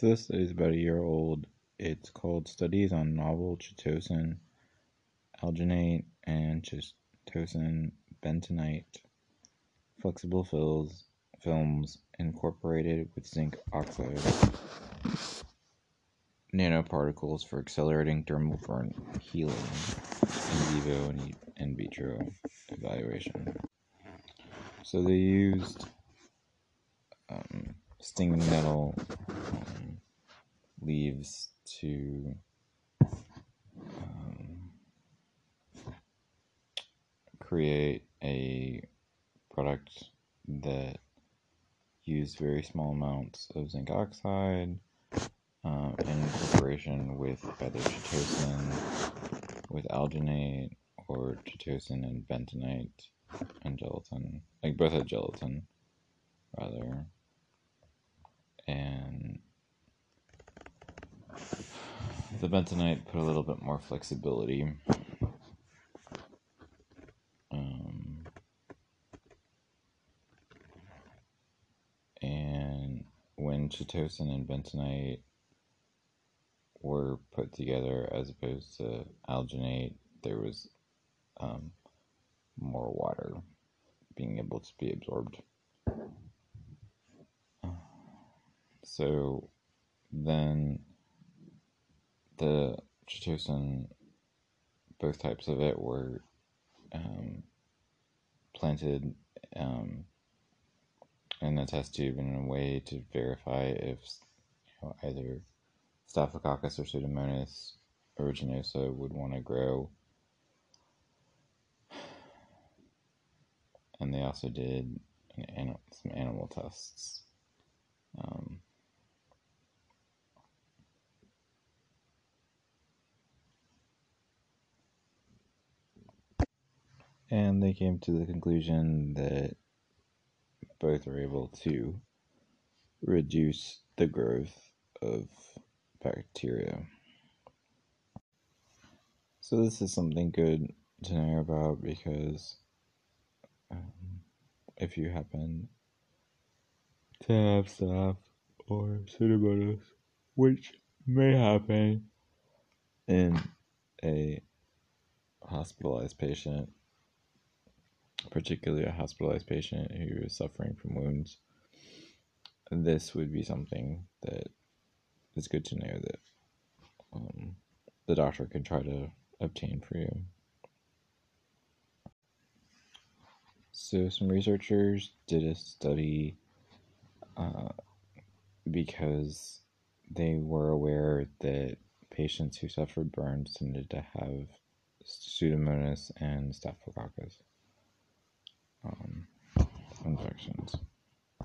This is about a year old. It's called Studies on Novel Chitosan, Alginate, and Chitosan Bentonite Flexible fills, Films Incorporated with Zinc Oxide Nanoparticles for Accelerating Dermal Burn Healing in vivo and in vitro evaluation. So they used um, stinging nettle leaves to um, create a product that used very small amounts of zinc oxide uh, in incorporation with either chitosan with alginate or chitosan and bentonite and gelatin, like both had gelatin, rather. And the bentonite put a little bit more flexibility. Um, and when chitosan and bentonite were put together as opposed to alginate, there was um, more water being able to be absorbed. So then the chitosan, both types of it were um, planted um, in a test tube in a way to verify if you know, either Staphylococcus or Pseudomonas aeruginosa would want to grow and they also did an, some animal tests. Um, and they came to the conclusion that both are able to reduce the growth of bacteria. So, this is something good to know about because um, if you happen to have staph or pseudomonas, which may happen in a hospitalized patient, particularly a hospitalized patient who is suffering from wounds, this would be something that is good to know that um, the doctor can try to obtain for you. So, some researchers did a study uh, because they were aware that patients who suffered burns tended to have Pseudomonas and Staphylococcus um.